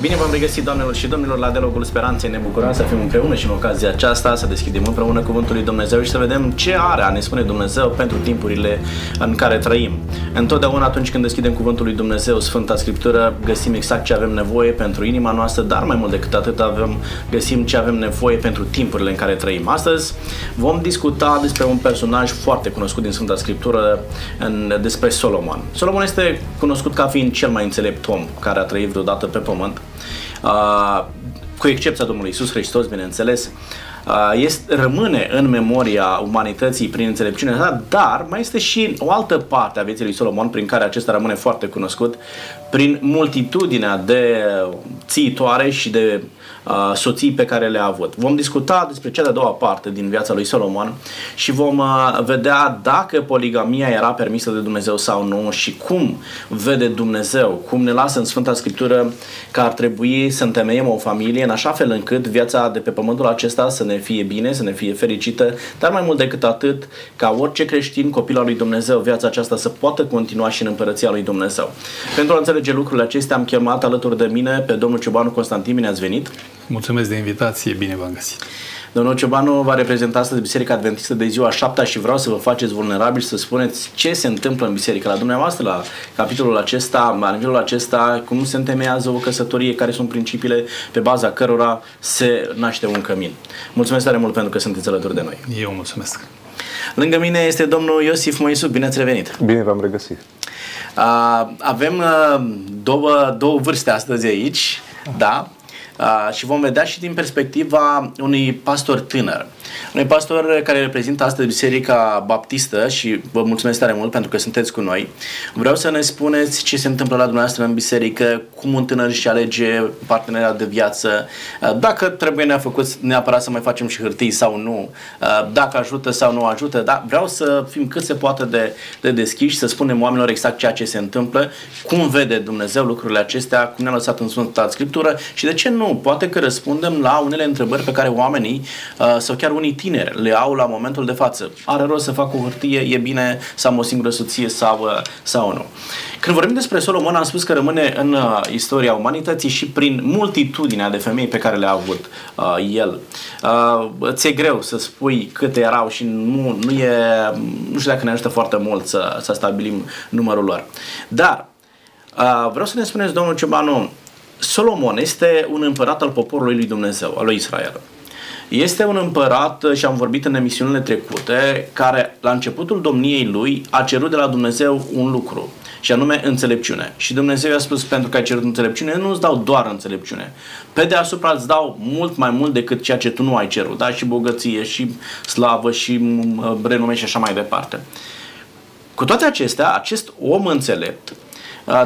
Bine v-am regăsit, doamnelor și domnilor, la Dialogul Speranței. Ne bucurăm să fim împreună și în ocazia aceasta să deschidem împreună Cuvântul lui Dumnezeu și să vedem ce are a ne spune Dumnezeu pentru timpurile în care trăim. Întotdeauna atunci când deschidem Cuvântul lui Dumnezeu, Sfânta Scriptură, găsim exact ce avem nevoie pentru inima noastră, dar mai mult decât atât avem, găsim ce avem nevoie pentru timpurile în care trăim. Astăzi vom discuta despre un personaj foarte cunoscut din Sfânta Scriptură, în, despre Solomon. Solomon este cunoscut ca fiind cel mai înțelept om care a trăit vreodată pe pământ cu excepția Domnului Isus Hristos, bineînțeles, este, rămâne în memoria umanității prin înțelepciunea sa, dar mai este și o altă parte a vieții lui Solomon prin care acesta rămâne foarte cunoscut, prin multitudinea de țiitoare și de uh, soții pe care le-a avut. Vom discuta despre cea de-a doua parte din viața lui Solomon și vom uh, vedea dacă poligamia era permisă de Dumnezeu sau nu și cum vede Dumnezeu, cum ne lasă în Sfânta Scriptură că ar trebui să întemeiem o familie în așa fel încât viața de pe pământul acesta să ne fie bine, să ne fie fericită, dar mai mult decât atât, ca orice creștin, copil al lui Dumnezeu, viața aceasta să poată continua și în împărăția lui Dumnezeu. Pentru a înțelege lucrurile acestea, am chemat alături de mine pe domnul Ciobanu Constantin. Bine ați venit! Mulțumesc de invitație, bine v-am găsit. Domnul Ciobanu va reprezenta astăzi Biserica Adventistă de ziua 7 și vreau să vă faceți vulnerabili să spuneți ce se întâmplă în biserică. La dumneavoastră, la capitolul acesta, la nivelul acesta, cum se întemeiază o căsătorie, care sunt principiile pe baza cărora se naște un cămin. Mulțumesc tare mult pentru că sunteți alături de noi. Eu mulțumesc. Lângă mine este domnul Iosif Moisuc. Bine ați revenit! Bine v-am regăsit! Uh, avem uh, două, două vârste astăzi aici, da? Uh, și vom vedea și din perspectiva unui pastor tânăr. Unui pastor care reprezintă astăzi Biserica Baptistă și vă mulțumesc tare mult pentru că sunteți cu noi. Vreau să ne spuneți ce se întâmplă la dumneavoastră în biserică, cum un tânăr își alege parteneria de viață, uh, dacă trebuie ne-a făcut neapărat să mai facem și hârtii sau nu, uh, dacă ajută sau nu ajută, dar vreau să fim cât se poate de, de deschiși, să spunem oamenilor exact ceea ce se întâmplă, cum vede Dumnezeu lucrurile acestea, cum ne-a lăsat în Sfânta Scriptură și de ce nu, poate că răspundem la unele întrebări pe care oamenii uh, sau chiar unii tineri le au la momentul de față. Are rost să fac o hârtie, e bine să am o singură soție sau, uh, sau nu. Când vorbim despre Solomon, am spus că rămâne în uh, istoria umanității și prin multitudinea de femei pe care le-a avut uh, el. Uh, ți-e greu să spui câte erau și nu, nu, e, nu știu dacă ne ajută foarte mult să, să stabilim numărul lor. Dar uh, vreau să ne spuneți, domnul Ciobanu, Solomon este un împărat al poporului lui Dumnezeu, al lui Israel. Este un împărat, și am vorbit în emisiunile trecute, care la începutul domniei lui a cerut de la Dumnezeu un lucru, și anume înțelepciune. Și Dumnezeu i-a spus, pentru că ai cerut înțelepciune, nu îți dau doar înțelepciune. Pe deasupra îți dau mult mai mult decât ceea ce tu nu ai cerut, da? Și bogăție, și slavă, și renume și așa mai departe. Cu toate acestea, acest om înțelept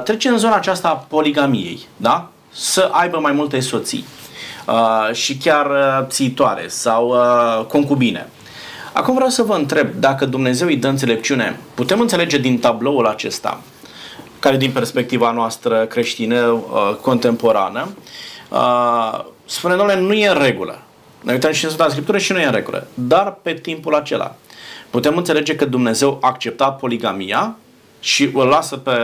trece în zona aceasta a poligamiei, da? Să aibă mai multe soții uh, și chiar uh, țitoare sau uh, concubine. Acum vreau să vă întreb, dacă Dumnezeu îi dă înțelepciune, putem înțelege din tabloul acesta, care din perspectiva noastră creștină, uh, contemporană, uh, spune, domnule, nu e în regulă. Ne uităm și în Sfânta Scriptură și nu e în regulă. Dar pe timpul acela putem înțelege că Dumnezeu a acceptat poligamia și îl lasă pe,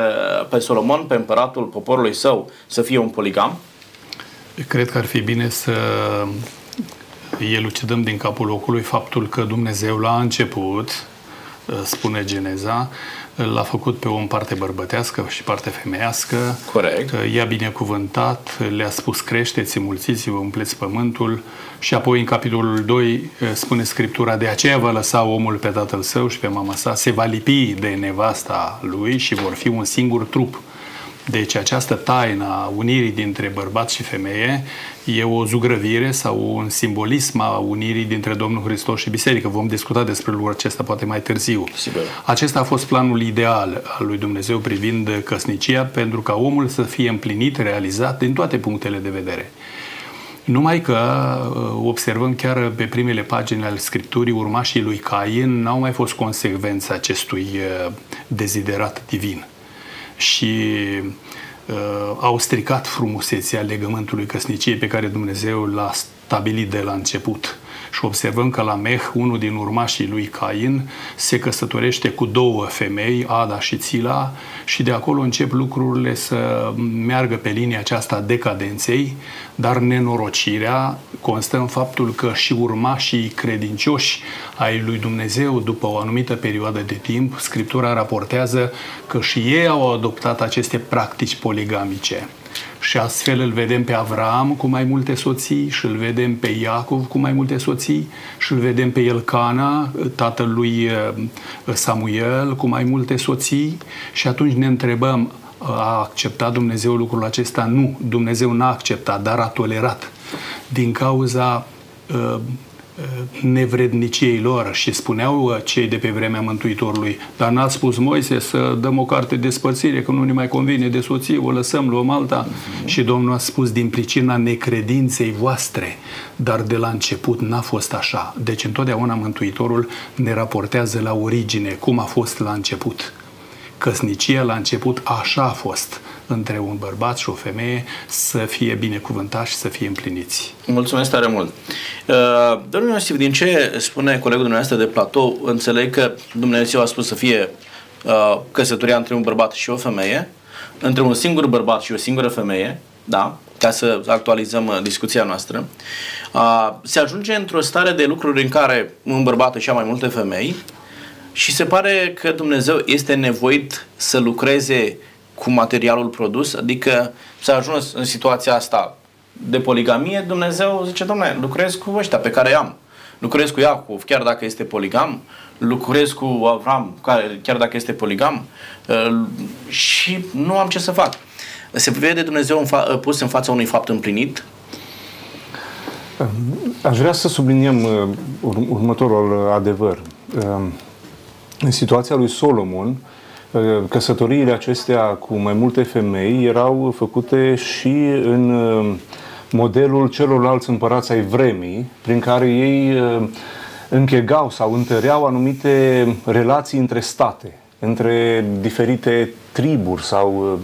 pe Solomon, pe împăratul poporului său, să fie un poligam? Cred că ar fi bine să elucidăm din capul locului faptul că Dumnezeu la început, spune Geneza, l-a făcut pe om parte bărbătească și parte femeiască. Corect. I-a binecuvântat, le-a spus creșteți, mulțiți-vă, umpleți pământul și apoi în capitolul 2 spune Scriptura de aceea va lăsa omul pe tatăl său și pe mama sa, se va lipi de nevasta lui și vor fi un singur trup. Deci această taină a unirii dintre bărbat și femeie e o zugrăvire sau un simbolism a unirii dintre Domnul Hristos și Biserică. Vom discuta despre lucrul acesta poate mai târziu. Sigur. Acesta a fost planul ideal al lui Dumnezeu privind căsnicia pentru ca omul să fie împlinit, realizat din toate punctele de vedere. Numai că uh, observăm chiar pe primele pagini ale Scripturii, urmașii lui Cain n-au mai fost consecvența acestui uh, deziderat divin și uh, au stricat frumusețea legământului căsniciei pe care Dumnezeu l-a stabilit de la început. Și observăm că la Meh, unul din urmașii lui Cain, se căsătorește cu două femei, Ada și Țila, și de acolo încep lucrurile să meargă pe linia aceasta decadenței, dar nenorocirea constă în faptul că și urmașii credincioși ai lui Dumnezeu, după o anumită perioadă de timp, Scriptura raportează că și ei au adoptat aceste practici poligamice. Și astfel îl vedem pe Avram cu mai multe soții și îl vedem pe Iacov cu mai multe soții și îl vedem pe Elcana, tatăl lui eh, Samuel, cu mai multe soții și atunci ne întrebăm, a acceptat Dumnezeu lucrul acesta? Nu, Dumnezeu n-a acceptat, dar a tolerat. Din cauza uh, nevredniciei lor și spuneau uh, cei de pe vremea Mântuitorului, dar n-a spus Moise să dăm o carte de spărțire, că nu ne mai convine de soție, o lăsăm, luăm alta. Uh-huh. Și Domnul a spus din pricina necredinței voastre, dar de la început n-a fost așa. Deci întotdeauna Mântuitorul ne raportează la origine, cum a fost la început. Căsnicia la început așa a fost între un bărbat și o femeie să fie binecuvântați și să fie împliniți. Mulțumesc tare mult. Uh, domnul Iosif, din ce spune colegul dumneavoastră de platou, înțeleg că Dumnezeu a spus să fie uh, căsătoria între un bărbat și o femeie, între un singur bărbat și o singură femeie, da, ca să actualizăm uh, discuția noastră, se ajunge într-o stare de lucruri în care un bărbat își ia mai multe femei și se pare că Dumnezeu este nevoit să lucreze cu materialul produs, adică s-a ajuns în situația asta de poligamie, Dumnezeu zice, domnule, lucrez cu ăștia pe care i-am. Lucrez cu Iacov, chiar dacă este poligam, lucrez cu Avram, care, chiar dacă este poligam, uh, și nu am ce să fac. Se vede Dumnezeu în fa- pus în fața unui fapt împlinit? Aș vrea să subliniem uh, următorul adevăr. Uh, în situația lui Solomon, Uh, căsătoriile acestea cu mai multe femei erau făcute și în uh, modelul celorlalți împărați ai vremii, prin care ei uh, închegau sau întăreau anumite relații între state, între diferite triburi sau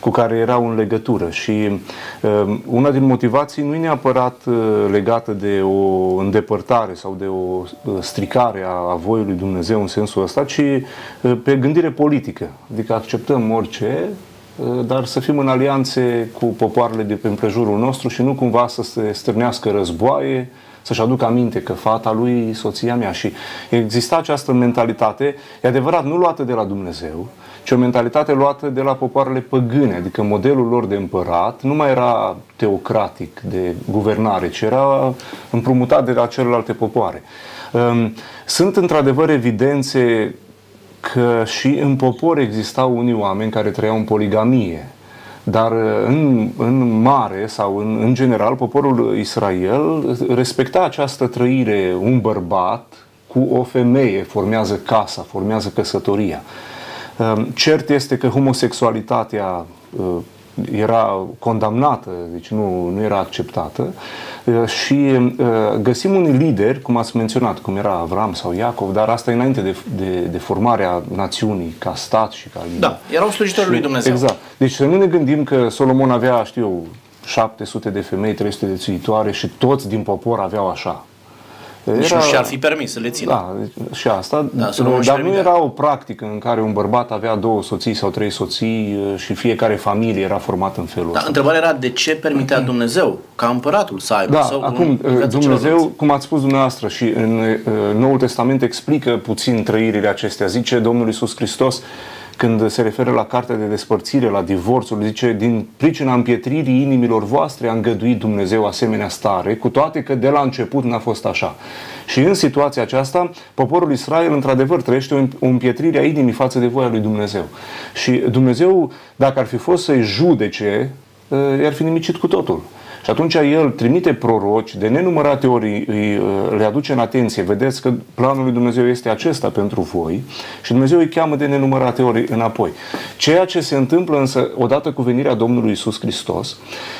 cu care erau în legătură și uh, una din motivații nu e neapărat uh, legată de o îndepărtare sau de o uh, stricare a, a voii lui Dumnezeu în sensul ăsta, ci uh, pe gândire politică. Adică acceptăm orice, uh, dar să fim în alianțe cu popoarele de pe împrejurul nostru și nu cumva să se stârnească războaie, să-și aducă aminte că fata lui soția mea. Și exista această mentalitate, e adevărat, nu luată de la Dumnezeu, ci o mentalitate luată de la popoarele păgâne, adică modelul lor de împărat nu mai era teocratic de guvernare, ci era împrumutat de la celelalte popoare. Ehm, sunt într-adevăr evidențe că și în popor existau unii oameni care trăiau în poligamie, dar în, în mare sau în, în general, poporul Israel respecta această trăire, un bărbat cu o femeie formează casa, formează căsătoria. Ehm, cert este că homosexualitatea uh, era condamnată, deci nu, nu era acceptată uh, și uh, găsim unii lideri, cum ați menționat, cum era Avram sau Iacov, dar asta înainte de, de, de formarea națiunii ca stat și ca... Da, erau slujitori lui Dumnezeu. Exact. Deci să nu ne gândim că Solomon avea, știu eu, 700 de femei, 300 de țuitoare și toți din popor aveau așa. Era, nu și-ar fi permis să le țină. Da, și asta. Da, nu dar nu era o practică în care un bărbat avea două soții sau trei soții uh, și fiecare familie era formată în felul da, ăsta. Întrebarea era de ce permitea Dumnezeu ca împăratul să aibă da, sau acum, uh, Dumnezeu, cum ați spus dumneavoastră și în uh, Noul Testament explică puțin trăirile acestea. Zice Domnul Isus Hristos, când se referă la cartea de despărțire, la divorțul, zice, din pricina împietririi inimilor voastre a îngăduit Dumnezeu asemenea stare, cu toate că de la început n-a fost așa. Și în situația aceasta, poporul Israel, într-adevăr, trăiește o împietrire a inimii față de voia lui Dumnezeu. Și Dumnezeu, dacă ar fi fost să-i judece, eh, i-ar fi nimicit cu totul. Și atunci el trimite proroci, de nenumărate ori îi, uh, le aduce în atenție, vedeți că planul lui Dumnezeu este acesta pentru voi și Dumnezeu îi cheamă de nenumărate ori înapoi. Ceea ce se întâmplă însă odată cu venirea Domnului Isus Hristos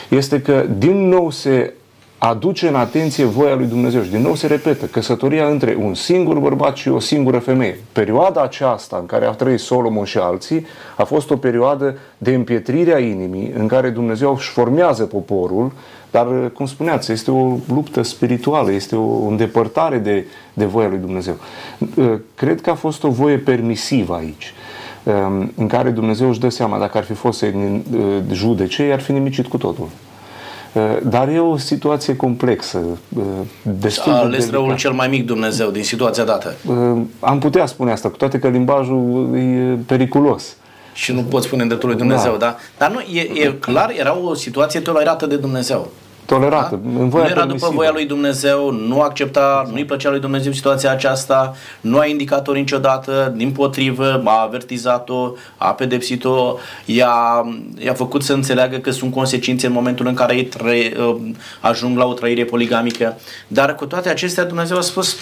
este că din nou se aduce în atenție voia lui Dumnezeu. Și din nou se repetă, căsătoria între un singur bărbat și o singură femeie. Perioada aceasta în care a trăit Solomon și alții a fost o perioadă de împietrire a inimii în care Dumnezeu își formează poporul, dar, cum spuneați, este o luptă spirituală, este o îndepărtare de, de voia lui Dumnezeu. Cred că a fost o voie permisivă aici în care Dumnezeu își dă seama dacă ar fi fost să judece, i-ar fi nimicit cu totul. Eh, dar e o situație complexă, eh, destul A ales răul cel mai mic Dumnezeu din situația dată. Eh, am putea spune asta, cu toate că limbajul e periculos. Și nu poți spune în dreptul lui Dumnezeu, da? da? Dar nu, e, e clar, era o situație tolerată de Dumnezeu tolerată. Da? În voia nu era după voia lui Dumnezeu, nu accepta, nu-i plăcea lui Dumnezeu situația aceasta, nu a indicat-o niciodată, din potrivă, a avertizat-o, a pedepsit-o, i-a, i-a făcut să înțeleagă că sunt consecințe în momentul în care ei trăi, uh, ajung la o trăire poligamică. Dar cu toate acestea Dumnezeu a spus,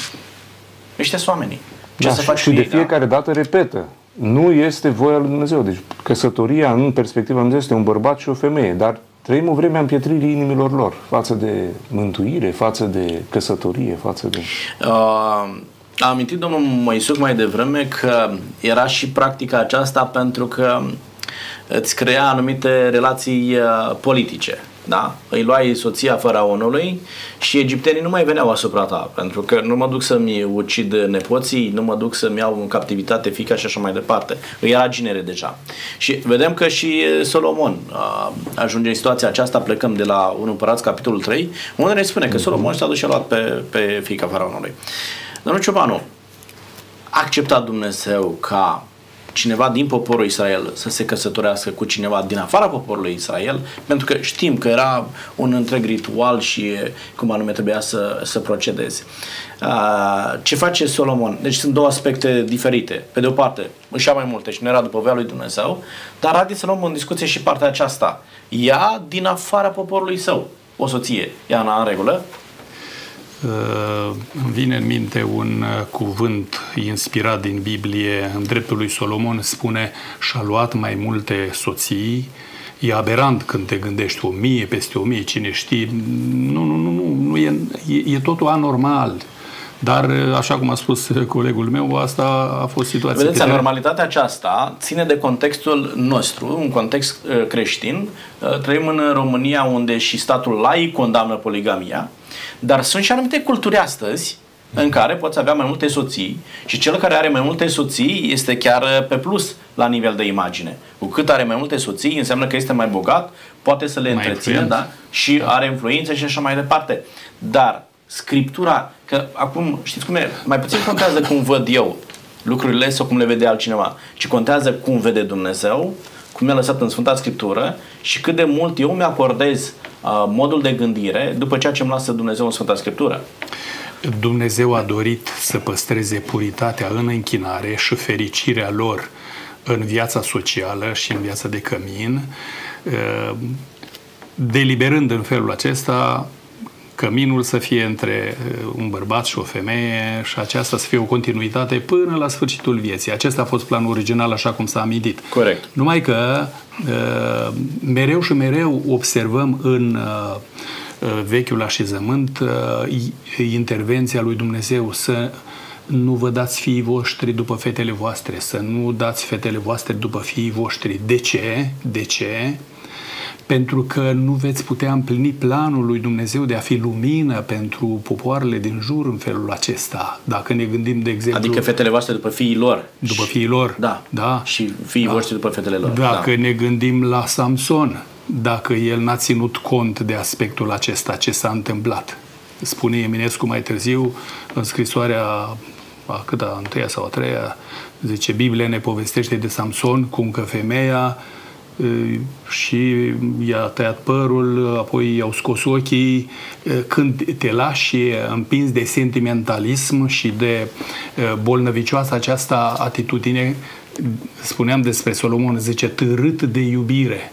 ăștia sunt oamenii. Ce da, să faci și de ei, da? fiecare da? dată repetă. Nu este voia lui Dumnezeu. Deci căsătoria în perspectiva lui Dumnezeu este un bărbat și o femeie, dar Trăim o vreme a împietririi inimilor lor față de mântuire, față de căsătorie, față de... Uh, a amintit domnul Moisuc mai devreme că era și practica aceasta pentru că îți crea anumite relații uh, politice. Da? Îi luai soția faraonului și egiptenii nu mai veneau asupra ta, pentru că nu mă duc să-mi ucid nepoții, nu mă duc să-mi iau în captivitate fica și așa mai departe. Îi era ginere deja. Și vedem că și Solomon a, ajunge în situația aceasta, plecăm de la 1 Împărați, capitolul 3, unde ne spune că Solomon s-a dus și a luat pe, pe fica faraonului. Domnul Ciobanu, a acceptat Dumnezeu ca cineva din poporul Israel să se căsătorească cu cineva din afara poporului Israel, pentru că știm că era un întreg ritual și cum anume trebuia să, să procedeze. Ce face Solomon? Deci sunt două aspecte diferite. Pe de o parte, își ia mai multe și nu era după voia lui Dumnezeu, dar haideți să luăm în discuție și partea aceasta. Ea din afara poporului său, o soție, ea în regulă, Uh, îmi vine în minte un uh, cuvânt inspirat din Biblie, în dreptul lui Solomon spune și-a luat mai multe soții, e aberant când te gândești o mie peste o mie, cine știe, nu, nu, nu, nu, nu e, e, e totul anormal. Dar, uh, așa cum a spus colegul meu, asta a fost situația. Vedeți, normalitatea aceasta ține de contextul nostru, un context creștin. Trăim în România unde și statul laic condamnă poligamia, dar sunt și anumite culturi astăzi în care poți avea mai multe soții și cel care are mai multe soții este chiar uh, pe plus la nivel de imagine. Cu cât are mai multe soții, înseamnă că este mai bogat, poate să le mai întrețină da? și da. are influență și așa mai departe. Dar Scriptura, că acum știți cum e, mai puțin contează cum văd eu lucrurile sau cum le vede altcineva, ci contează cum vede Dumnezeu, cum mi-a lăsat în Sfânta Scriptură și cât de mult eu mi-acordez modul de gândire după ceea ce îmi lasă Dumnezeu în Sfânta Scriptură. Dumnezeu a dorit să păstreze puritatea în închinare și fericirea lor în viața socială și în viața de cămin, deliberând în felul acesta căminul să fie între uh, un bărbat și o femeie și aceasta să fie o continuitate până la sfârșitul vieții. Acesta a fost planul original, așa cum s-a amintit. Corect. Numai că uh, mereu și mereu observăm în uh, vechiul așezământ intervenția lui Dumnezeu să nu vă dați fiii voștri după fetele voastre, să nu dați fetele voastre după fiii voștri. De ce? De ce? Pentru că nu veți putea împlini planul lui Dumnezeu de a fi lumină pentru popoarele din jur în felul acesta. Dacă ne gândim, de exemplu... Adică fetele voastre după fiii lor. După fiii lor. Da. da. Și fiii da. voștri după fetele lor. Dacă da. ne gândim la Samson, dacă el n-a ținut cont de aspectul acesta, ce s-a întâmplat. Spune Eminescu mai târziu, în scrisoarea a câta, a întâia sau a treia, zice, Biblia ne povestește de Samson cum că femeia și i-a tăiat părul, apoi i-au scos ochii. Când te lași împins de sentimentalism și de bolnăvicioasă această atitudine, spuneam despre Solomon, zice, târât de iubire.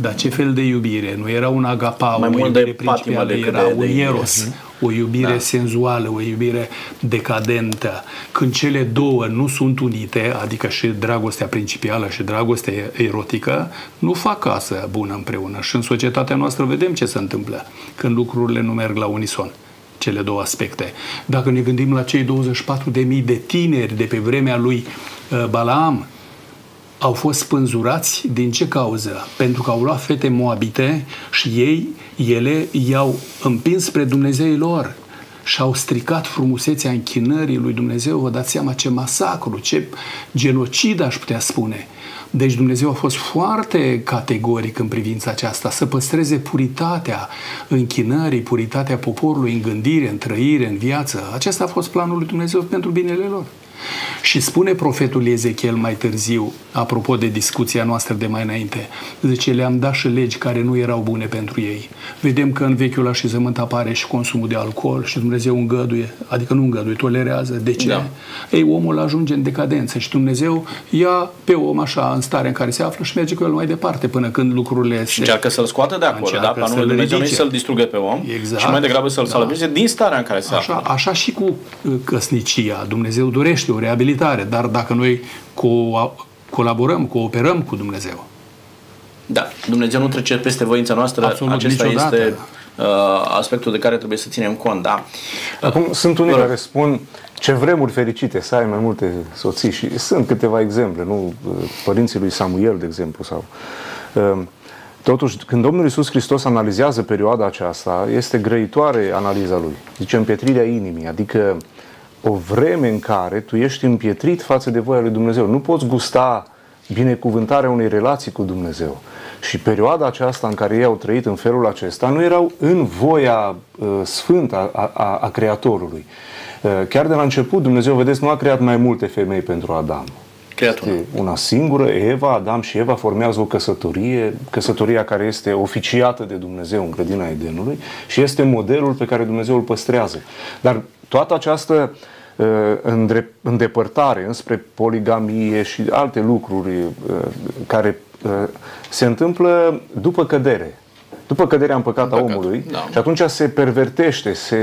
Dar ce fel de iubire? Nu era un agapau, Mai o mult de iubire patimă principială, decât era de- un de iubire. eros, o iubire Da. senzuală, o iubire decadentă. Când cele două nu sunt unite, adică și dragostea principială și dragostea erotică, nu fac casă bună împreună. Și în societatea noastră vedem ce se întâmplă când lucrurile nu merg la unison cele două aspecte. Dacă ne gândim la cei 24.000 de tineri de pe vremea lui uh, Balaam, au fost spânzurați din ce cauză? Pentru că au luat fete moabite și ei, ele i-au împins spre Dumnezeii lor și au stricat frumusețea închinării lui Dumnezeu. Vă dați seama ce masacru, ce genocid aș putea spune. Deci Dumnezeu a fost foarte categoric în privința aceasta, să păstreze puritatea închinării, puritatea poporului în gândire, în trăire, în viață. Acesta a fost planul lui Dumnezeu pentru binele lor. Și spune profetul Ezechiel mai târziu, apropo de discuția noastră de mai înainte, zice, le-am dat și legi care nu erau bune pentru ei. Vedem că în vechiul așezământ apare și consumul de alcool și Dumnezeu îngăduie, adică nu îngăduie, tolerează. De ce? Da. Ei, omul ajunge în decadență și Dumnezeu ia pe om așa în starea în care se află și merge cu el mai departe până când lucrurile Și se... încearcă să-l scoată de acolo, Încearcă da? Planul să-l lui Dumnezeu nu e ridice. să-l distrugă pe om, Exact. și mai degrabă să-l Da. salveze din starea în care se Așa, află. așa și cu uh, căsnicia. Dumnezeu dorește o reabilitare, dar dacă noi co- colaborăm, cooperăm cu Dumnezeu, Da, Dumnezeu nu trece peste voința noastră, Absolut, acesta niciodată. este uh, aspectul de care trebuie să ținem cont, da? Acum, sunt unii Vă rog. care spun ce vremuri fericite să ai mai multe soții și sunt câteva exemple, nu? Părinții lui Samuel, de exemplu, sau... uh, Totuși, când Domnul Iisus Hristos analizează perioada aceasta, este grăitoare analiza lui. Zice împietrirea inimii, adică o vreme în care tu ești împietrit față de voia lui Dumnezeu. Nu poți gusta binecuvântarea unei relații cu Dumnezeu. Și perioada aceasta în care ei au trăit în felul acesta nu erau în voia uh, sfântă a, a, a Creatorului. Uh, chiar de la început Dumnezeu, vedeți, nu a creat mai multe femei pentru Adam. Creatul. Este una singură, Eva, Adam și Eva formează o căsătorie, căsătoria care este oficiată de Dumnezeu în grădina Edenului și este modelul pe care Dumnezeu îl păstrează. Dar toată această uh, îndre- îndepărtare înspre poligamie și alte lucruri uh, care uh, se întâmplă după cădere. După căderea în păcat a În păcat, omului da. și atunci se pervertește, se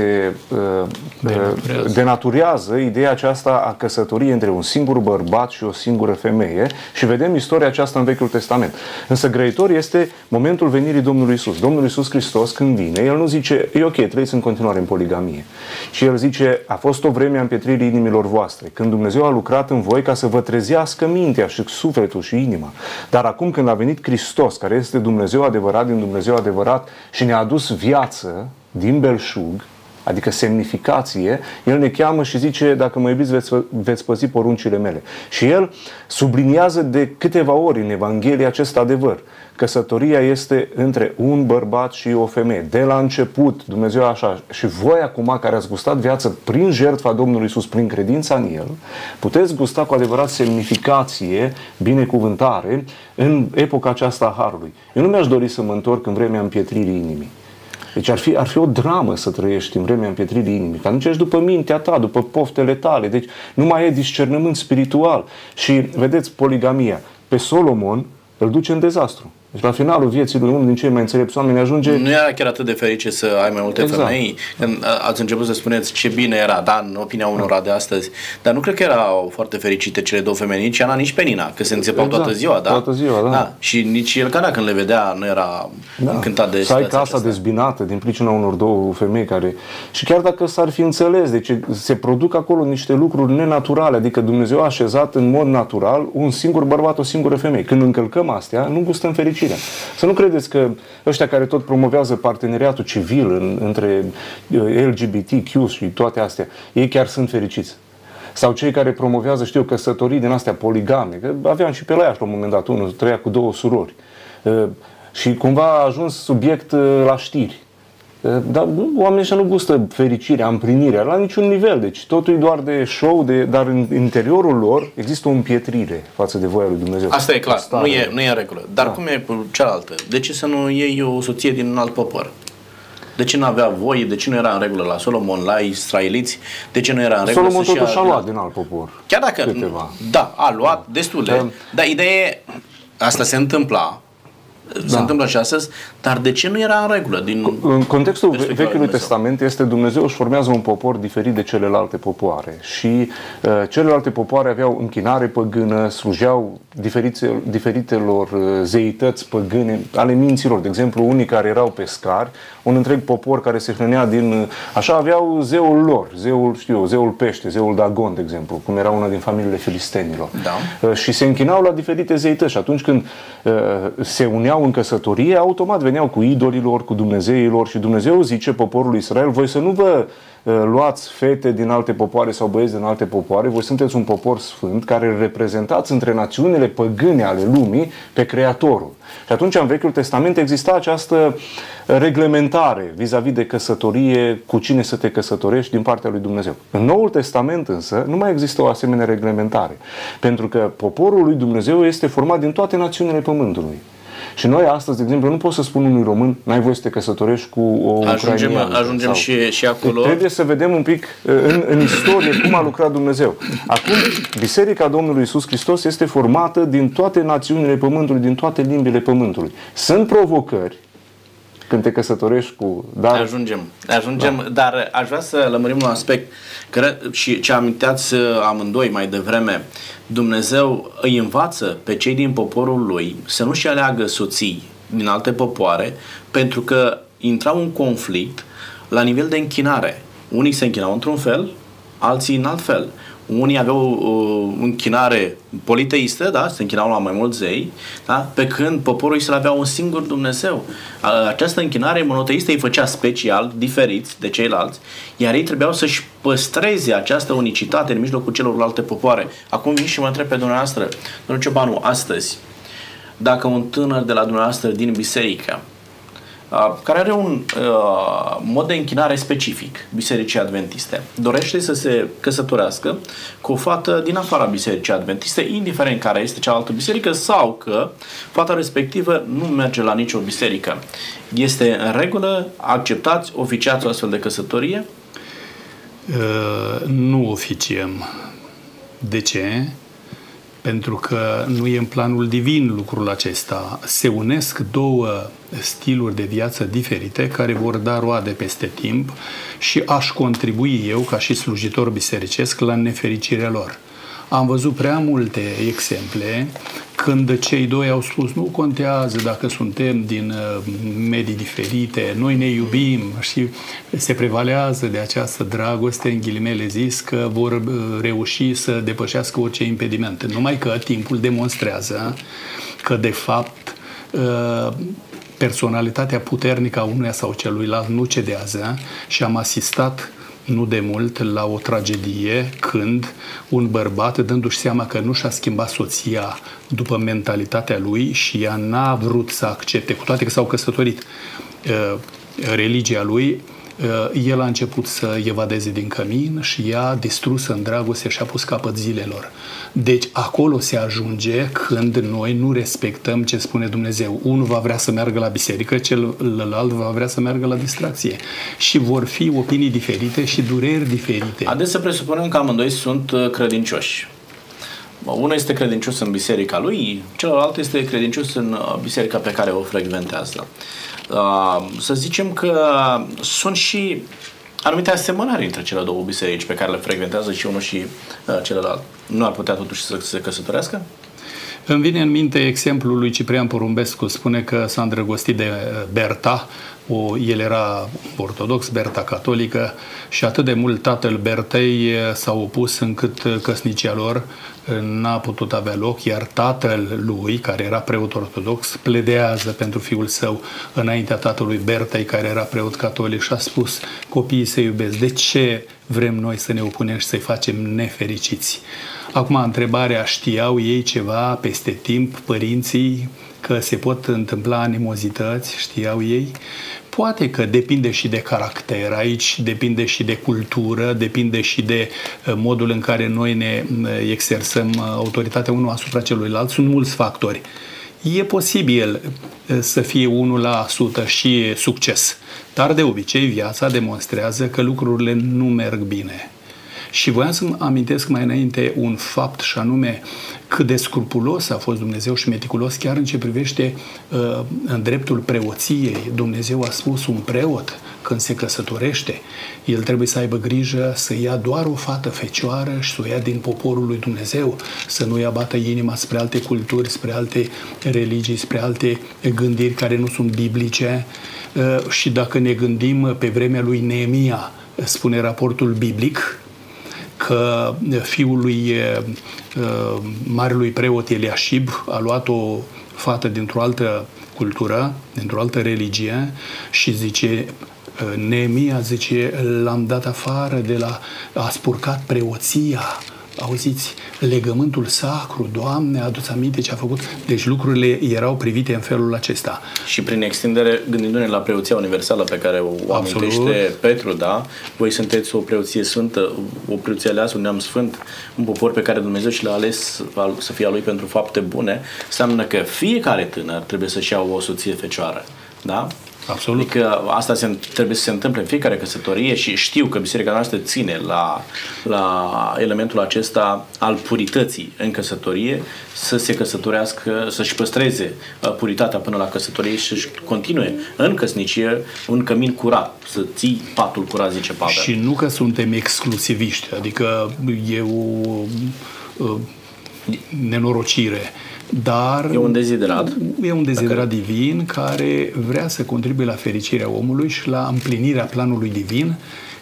uh, Denaturează. uh, denaturează ideea aceasta a căsătoriei între un singur bărbat și o singură femeie și vedem istoria aceasta în Vechiul Testament. Însă grăitor este momentul venirii Domnului Isus. Domnul Isus Hristos când vine, El nu zice, e ok, trăiți în continuare în poligamie. Și El zice, a fost o vreme a împietririi inimilor voastre, când Dumnezeu a lucrat în voi ca să vă trezească mintea și sufletul și inima. Dar acum când a venit Hristos, care este Dumnezeu adevărat din Dumnezeu adevărat și ne-a adus viață din belșug, adică semnificație, El ne cheamă și zice, dacă mă iubiți, veți, veți păzi poruncile mele. Și El subliniază de câteva ori în Evanghelie acest adevăr. Căsătoria este între un bărbat și o femeie. De la început, Dumnezeu așa. Și voi acum, care ați gustat viață prin jertfa Domnului Isus, prin credința în El, puteți gusta cu adevărat semnificație, binecuvântare în epoca aceasta a Harului. Eu nu mi-aș dori să mă întorc în vremea împietririi inimii. Deci ar fi, ar fi o dramă să trăiești în vremea împietririi inimii, că atunci ești după mintea ta, după poftele tale, deci nu mai e discernământ spiritual. Și vedeți, poligamia, pe Solomon îl duce în dezastru. Deci la finalul vieții lui unul din cei mai înțelepți oameni ajunge... Nu era chiar atât de fericit să ai mai multe Exact. femei. Când a- ați început să spuneți ce bine era, da, în opinia unora de astăzi. Dar nu cred că erau foarte fericite cele două femei, nici Ana, nici Penina, că se înțepau Exact, toată ziua, da? toată ziua, da. Și nici el Cana când le vedea nu era încântat de Da. să ai situația casa aceasta. dezbinată din pricina unor două femei care... Și chiar dacă s-ar fi înțeles, deci se produc acolo niște lucruri nenaturale, adică Dumnezeu a așezat în mod natural un singur bărbat, o singură femeie. Când încălcăm astea, nu gustăm fericirea. Să nu credeți că ăștia care tot promovează parteneriatul civil în, între uh, LGBTQ și toate astea, ei chiar sunt fericiți. Sau cei care promovează, știu, căsătorii din astea poligame. Că aveam și pe la Iași la un moment dat, unul trăia cu două surori. Uh, Și cumva a ajuns subiect uh, la știri. Uh, Dar nu, oamenii ăștia nu gustă fericirea, împlinirea, la niciun nivel. Deci totul e doar de show, de, dar în interiorul lor există o împietrire față de voia lui Dumnezeu. Asta e clar, O stare. nu e, nu e în regulă. Dar cum e cu cealaltă? De ce să nu iei o soție din un alt popor? De ce nu avea voie? De ce nu era în regulă la Solomon, la israeliți? De ce nu era în regulă Solomon să-și totuși ia a din luat alt- din alt popor. Chiar dacă, Câteva. da, a luat destule. Da. Dar ideea e, asta se întâmpla da. se întâmplă și astăzi, dar de ce nu era în regulă? Din în contextul Vechiului Testament este Dumnezeu își formează un popor diferit de celelalte popoare și uh, celelalte popoare aveau închinare păgână, slujeau diferite, diferitelor uh, zeități păgâne ale minților. De exemplu, unii care erau pescari, un întreg popor care se hrănea din... Uh, așa aveau zeul lor, zeul, știu, zeul pește, zeul Dagon, de exemplu, cum era una din familiile filistenilor. Da. Uh, și se închinau la diferite zeități și atunci când uh, se uneau în căsătorie, automat veneau cu idolilor, cu Dumnezeilor și Dumnezeu zice poporului Israel, voi să nu vă uh, luați fete din alte popoare sau băieți din alte popoare, voi sunteți un popor sfânt care reprezentați între națiunile păgâne ale lumii pe Creatorul. Și atunci în Vechiul Testament exista această reglementare vis-a-vis de căsătorie, cu cine să te căsătorești din partea lui Dumnezeu. În Noul Testament însă nu mai există o asemenea reglementare, pentru că poporul lui Dumnezeu este format din toate națiunile Pământului. Și noi astăzi, de exemplu, nu pot să spun unui român, n-ai voie să te căsătorești cu o Ajungem, ajungem sau... și, și acolo. Trebuie să vedem un pic în, în istorie cum a lucrat Dumnezeu. Acum, Biserica Domnului Isus Hristos este formată din toate națiunile Pământului, din toate limbile Pământului. Sunt provocări, când te căsătorești cu... Dar... Ajungem, ajungem, da. dar aș vrea să lămurim un aspect că, și ce aminteați uh, amândoi mai devreme. Dumnezeu îi învață pe cei din poporul lui să nu-și aleagă soții din alte popoare pentru că intra un conflict la nivel de închinare. Unii se închinau într-un fel, alții în alt fel. Unii aveau o închinare politeistă, da? se închinau la mai mulți zei, da? pe când poporul Israel avea un singur Dumnezeu. Această închinare monoteistă îi făcea special, diferiți de ceilalți, iar ei trebuiau să-și păstreze această unicitate în mijlocul celorlalte popoare. Acum vin și mă întreb pe dumneavoastră, domnul Ciobanu, astăzi, dacă un tânăr de la dumneavoastră din biserică care are un uh, mod de închinare specific, Bisericii Adventiste. Dorește să se căsătorească cu o fată din afara Bisericii Adventiste, indiferent care este cealaltă biserică, sau că fata respectivă nu merge la nicio biserică. Este în regulă, acceptați, oficiați o astfel de căsătorie? Uh, nu oficiem. De ce? Pentru că nu e în planul divin lucrul acesta. Se unesc două stiluri de viață diferite care vor da roade peste timp și aș contribui eu, ca și slujitor bisericesc, la nefericirea lor. Am văzut prea multe exemple când cei doi au spus nu contează dacă suntem din uh, medii diferite, noi ne iubim și se prevalează de această dragoste, în ghilimele zis, că vor uh, reuși să depășească orice impediment. Numai că timpul demonstrează că de fapt uh, personalitatea puternică a unuia sau celuilalt nu cedează și am asistat nu de mult la o tragedie când un bărbat, dându-și seama că nu și-a schimbat soția după mentalitatea lui și ea n-a vrut să accepte, cu toate că s-au căsătorit, uh, religia lui, uh, el a început să evadeze din cămin și ea, distrusă în dragoste, și-a pus capăt zilelor. Deci acolo se ajunge când noi nu respectăm ce spune Dumnezeu. Unul va vrea să meargă la biserică, celălalt va vrea să meargă la distracție. Și vor fi opinii diferite și dureri diferite. Haideți să presupunem că amândoi sunt uh, credincioși. Unul este credincios în biserica lui, celălalt este credincios în uh, biserica pe care o frecventează. Uh, să zicem că sunt și anumite asemănări între cele două biserici pe care le frecventează și unul și uh, celălalt. Nu ar putea totuși să se căsătorească? Îmi vine în minte exemplul lui Ciprian Porumbescu. Spune că s-a îndrăgostit de uh, Berta, o, el era ortodox, Berta catolică și atât de mult tatăl Bertei uh, s-a opus încât uh, căsnicia lor n-a putut avea loc, iar tatăl lui, care era preot ortodox, pledează pentru fiul său înaintea tatălui Bertei, care era preot catolic și a spus copiii se iubesc. De ce vrem noi să ne opunem și să-i facem nefericiți? Acum, întrebarea, știau ei ceva peste timp, părinții, că se pot întâmpla animozități, știau ei? Poate că depinde și de caracter, aici depinde și de cultură, depinde și de uh, modul în care noi ne uh, exersăm uh, autoritatea unul asupra celuilalt. Sunt mulți factori. E posibil să fie 1% și succes, dar de obicei viața demonstrează că lucrurile nu merg bine Și voiam să-mi amintesc mai înainte un fapt și anume cât de scrupulos a fost Dumnezeu și meticulos chiar în ce privește uh, în dreptul preoției. Dumnezeu a spus un preot când se căsătorește, el trebuie să aibă grijă să ia doar o fată fecioară și să o ia din poporul lui Dumnezeu, să nu-i abată inima spre alte culturi, spre alte religii, spre alte gândiri care nu sunt biblice. Uh, și dacă ne gândim pe vremea lui Neemia, spune raportul biblic, că fiul lui uh, marelui preot Eliashib a luat o fată dintr-o altă cultură, dintr-o altă religie și zice Neemia zice, l-am dat afară de la, a spurcat preoția, auziți, legământul sacru, Doamne, a adus aminte ce a făcut. Deci lucrurile erau privite în felul acesta. Și prin extindere, gândindu-ne la preoția universală pe care o Absolut. amintește Petru, da? Voi sunteți o preoție sfântă, o preoție aleasă, un neam sfânt, un popor pe care Dumnezeu și l-a ales să fie a lui pentru fapte bune, înseamnă că fiecare tânăr trebuie să-și ia o soție fecioară. Da? Absolut. Adică asta se, trebuie să se întâmple în fiecare căsătorie și știu că biserica noastră ține la, la elementul acesta al purității în căsătorie, să se căsătorească, să-și păstreze uh, puritatea până la căsătorie și să-și continue în căsnicie un cămin curat, să ții patul curat, zice Pavel. Și nu că suntem exclusiviști, adică e o, o nenorocire dar e un deziderat. E un deziderat divin care vrea să contribuie la fericirea omului și la împlinirea planului divin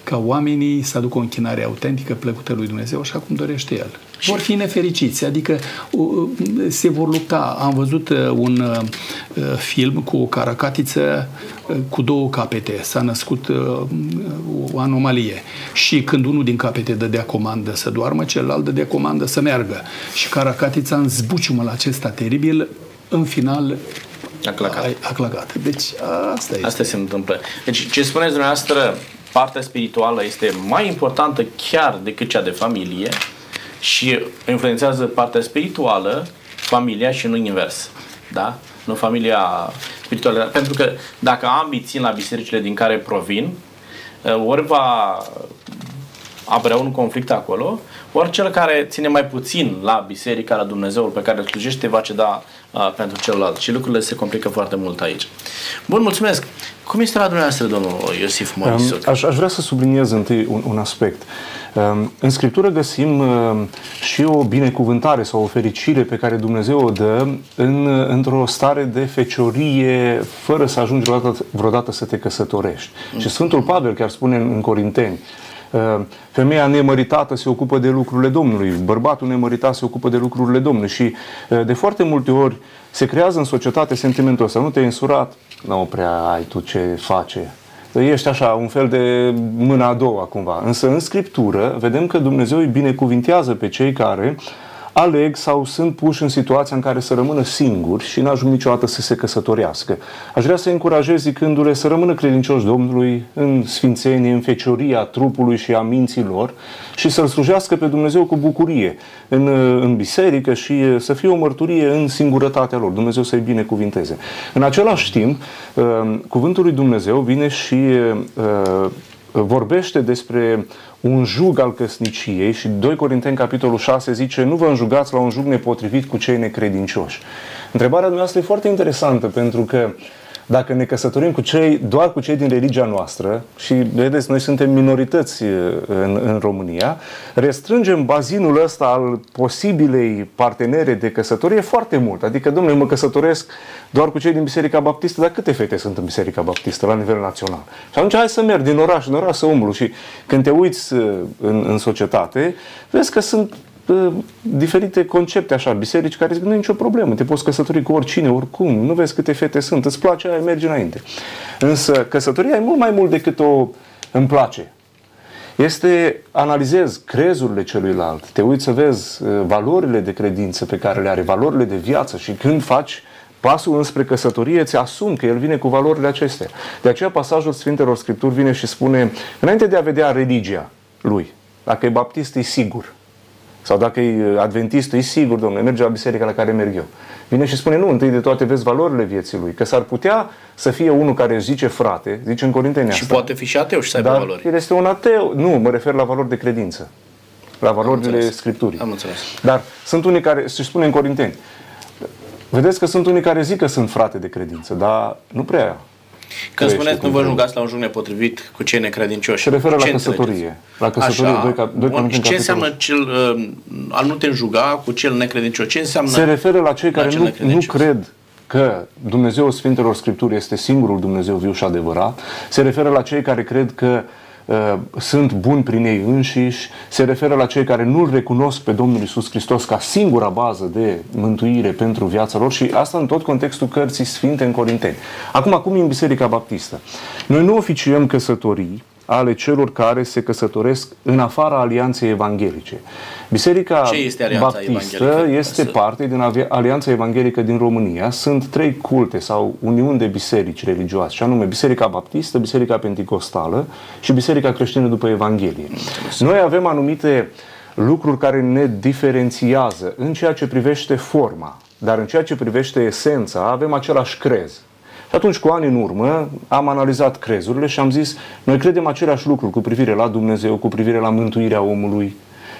ca oamenii să aducă o închinare autentică, plăcută lui Dumnezeu, așa cum dorește El. Vor fi nefericiți, adică se vor lupta. Am văzut uh, un uh, film cu o caracatiță uh, cu două capete. S-a născut o anomalie. Și când unul din capete dădea comandă să doarmă, celălalt dădea comandă să meargă. Și caracatița în zbuciumul acesta teribil, în final a clacat. A, a clacat. Deci asta este. Asta se întâmplă. Deci ce spuneți dumneavoastră, partea spirituală este mai importantă chiar decât cea de familie și influențează partea spirituală, familia și nu invers. Da? Nu familia spirituală. Pentru că dacă ambii țin la bisericile din care provin, uh, ori va apărea un conflict acolo, ori cel care ține mai puțin la biserica, la Dumnezeul pe care îl slujește, va ceda uh, pentru celălalt. Și lucrurile se complică foarte mult aici. Bun, mulțumesc! Cum este la dumneavoastră, domnul Iosif Morisu? Aș, aș vrea să subliniez întâi un, un aspect. Um, în Scriptură găsim um, și o binecuvântare sau o fericire pe care Dumnezeu o dă în, într-o stare de feciorie, fără să ajungi vreodată, vreodată să te căsătorești. Mm. Și Sfântul Pavel chiar spune în, în Corinteni, uh, Femeia nemăritată se ocupă de lucrurile Domnului, bărbatul nemăritat se ocupă de lucrurile Domnului și uh, de foarte multe ori se creează în societate sentimentul ăsta. Nu te-ai însurat? Nu prea ai tu ce face. Ești așa, un fel de mâna a doua cumva. Însă în Scriptură vedem că Dumnezeu îi binecuvintează pe cei care aleg sau sunt puși în situația în care să rămână singuri și n-ajung niciodată să se căsătorească. Aș vrea să încurajez zicându-le să rămână credincioși Domnului în sfințenie, în fecioria trupului și a minții lor și să-L slujească pe Dumnezeu cu bucurie în, în biserică și să fie o mărturie în singurătatea lor. Dumnezeu să-i binecuvinteze. În același timp, uh, cuvântul lui Dumnezeu vine și uh, vorbește despre un jug al căsniciei și 2 Corinteni capitolul 6 zice nu vă înjugați la un jug nepotrivit cu cei necredincioși. Întrebarea noastră e foarte interesantă pentru că dacă ne căsătorim cu cei, doar cu cei din religia noastră, și vedeți, noi suntem minorități în, în România, restrângem bazinul ăsta al posibilei partenere de căsătorie foarte mult. Adică, domnule, mă căsătoresc doar cu cei din Biserica Baptistă, dar câte fete sunt în Biserica Baptistă la nivel național? Și atunci hai să merg din oraș în oraș să umblu și când te uiți în, în societate, vezi că sunt diferite concepte așa, biserici care zic, nu e nicio problemă, te poți căsători cu oricine, oricum, nu vezi câte fete sunt, îți place aia, mergi înainte. Însă căsătoria e mult mai mult decât o îmi place. Este, analizezi crezurile celuilalt, te uiți să vezi uh, valorile de credință pe care le are, valorile de viață și când faci pasul înspre căsătorie, îți asumi că el vine cu valorile acestea. De aceea pasajul Sfintelor Scripturi vine și spune, înainte de a vedea religia lui, dacă e baptist, e sigur. Sau dacă e adventist, e sigur, domnule, merge la biserica la care merg eu. Vine și spune, nu, întâi de toate vezi valorile vieții lui. Că s-ar putea să fie unul care zice frate, zice în Corinteni Și asta, poate fi și ateu și să aibă dar valori. el este un ateu. Nu, mă refer la valori de credință. la valorile înțeles. Scripturii. Am înțeles. Dar sunt unii care, și spune în Corinteni, vedeți că sunt unii care zic că sunt frate de credință, dar nu prea Când trăiește spuneți cum nu vă trebuie. jugați la un joc nepotrivit cu cei necredincioși. Se referă la ce căsătorie. înțelegeți? La căsătorie, Așa. doi cap- doi Bun, capitole și ce în înseamnă capitolul. cel, uh, a nu te înjuga cu cel necredincios? Ce înseamnă? Se referă la cei care cel nu, nu necredincios. cred că Dumnezeul Sfintelor Scripturi este singurul Dumnezeu viu și adevărat. Se referă la cei care cred că uh, sunt buni prin ei înșiși. Se referă la cei care nu-L recunosc pe Domnul Isus Hristos ca singura bază de mântuire pentru viața lor și asta în tot contextul cărții Sfinte în Corinteni. Acum, acum în Biserica Baptistă. Noi nu oficiem căsătorii ale celor care se căsătoresc în afara alianței evanghelice. Biserica Ce este Alianța Baptistă Evanghelică? este parte din Avia- Alianța Evanghelică din România. Sunt trei culte sau uniuni de biserici religioase, și anume Biserica Baptistă, Biserica Pentecostală și Biserica Creștină după Evanghelie. Noi avem anumite lucruri care ne diferențiază în ceea ce privește forma, dar în ceea ce privește esența avem același crez. Și atunci, cu ani în urmă, am analizat crezurile și am zis, noi credem aceleași lucruri cu privire la Dumnezeu, cu privire la mântuirea omului,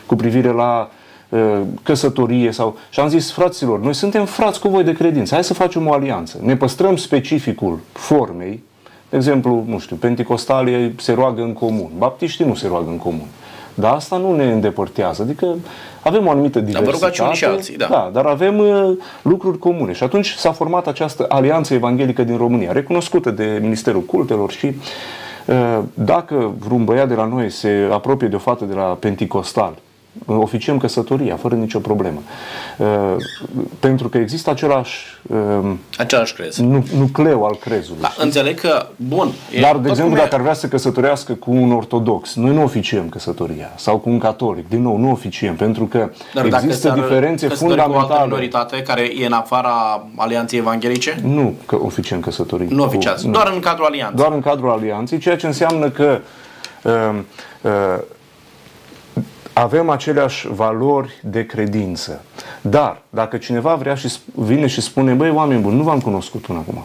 cu privire la uh, căsătorie sau... Și am zis, fraților, noi suntem frați cu voi de credință, hai să facem o alianță. Ne păstrăm specificul formei, de exemplu, nu știu, penticostalii se roagă în comun, baptiștii nu se roagă în comun. Dar asta nu ne îndepărtează, adică avem o anumită diversitate. vă rugați unii și alții, da. da, dar avem uh, lucruri comune. Și atunci s-a format această alianță evanghelică din România, recunoscută de Ministerul Cultelor și uh, dacă vreun băiat de la noi se apropie de o fată de la Penticostal, uh, oficiem căsătoria, fără nicio problemă. Uh, pentru că există același uh, Același crez. nu- nucleu al crezului. Da, înțeleg că, bun. e Dar, tot de exemplu, cum e- dacă ar vrea să căsătorească cu un ortodox, noi nu oficiem căsătoria. Sau cu un catolic, din nou, nu oficiem, pentru că Dar dacă există s-ar diferențe căsători cu o altă fundamentale. minoritate care e în afara alianței evanghelice? Nu că oficiem căsătorii. Nu oficiați, Cu- doar în cadrul alianței. doar în cadrul alianței, ceea ce înseamnă că uh, uh, avem aceleași valori de credință. Dar, dacă cineva vrea și sp- vine și spune, băi, oameni buni, nu v-am cunoscut până acum,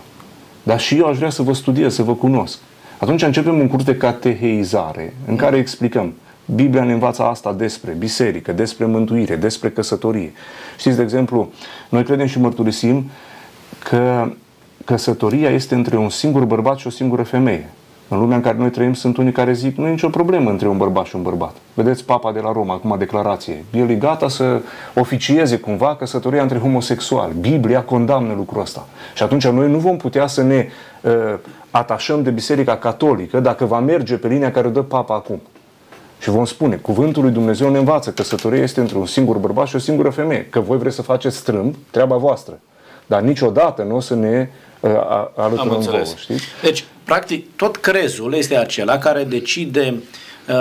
dar și eu aș vrea să vă studiez, să vă cunosc. Atunci începem un curs de cateheizare în care explicăm Biblia ne învață asta despre biserică, despre mântuire, despre căsătorie. Știți, de exemplu, noi credem și mărturisim că căsătoria este între un singur bărbat și o singură femeie. În lumea în care noi trăim sunt unii care zic nu e nicio problemă între un bărbat și un bărbat. Vedeți Papa de la Roma, acum declarație. El e gata să oficieze cumva căsătoria între homosexuali. Biblia condamnă lucrul ăsta. Și atunci noi nu vom putea să ne uh, atașăm de Biserica Catolică dacă va merge pe linia care o dă Papa acum. Și vom spune, cuvântul lui Dumnezeu ne învață, căsătoria este între un singur bărbat și o singură femeie. Că voi vreți să faceți strâmb, treaba voastră. Dar niciodată nu o să ne uh, a- Am alăturăm vouă, înțeles. știți? Deci, practic, tot crezul este acela care decide uh,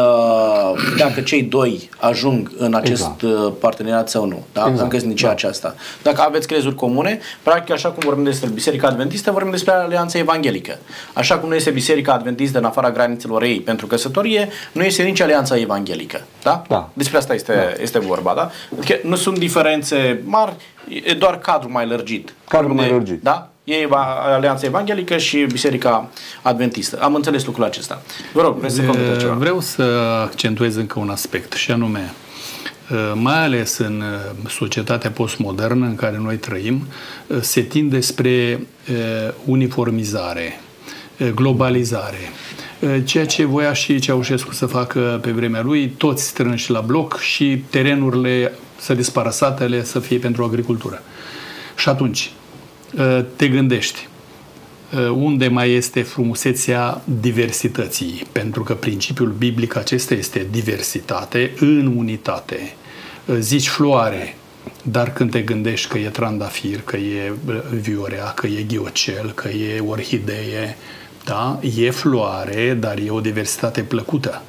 dacă cei doi ajung în acest Exact. uh, parteneriat sau nu, da? Exact, în căsnicia da. aceasta. Dacă aveți crezuri comune, practic, așa cum vorbim despre Biserica Adventistă, vorbim despre Alianța Evanghelică. Așa cum nu este Biserica Adventistă în afara granițelor ei pentru căsătorie, nu este nici Alianța Evanghelică. Da? Da. Despre asta este, da. este vorba, da? Adică nu sunt diferențe mari, e doar cadrul mai lărgit. Cadrul Vorbim mai de- lărgit. Da? E Eva- Alianța Evanghelică și Biserica Adventistă. Am înțeles lucrul acesta. Vă rog, vreți să comentați ceva? Vreau să accentuez încă un aspect și anume, mai ales în societatea postmodernă în care noi trăim, se tinde spre uniformizare, globalizare. Ceea ce voia și Ceaușescu să facă pe vremea lui, toți strânși la bloc și terenurile să dispară satele, să fie pentru agricultură. Și atunci, te gândești, unde mai este frumusețea diversității, pentru că principiul biblic acesta este diversitate în unitate. Zici floare, dar când te gândești că e trandafir, că e viorea, că e ghiocel, că e orhidee, da? e floare, dar e o diversitate plăcută.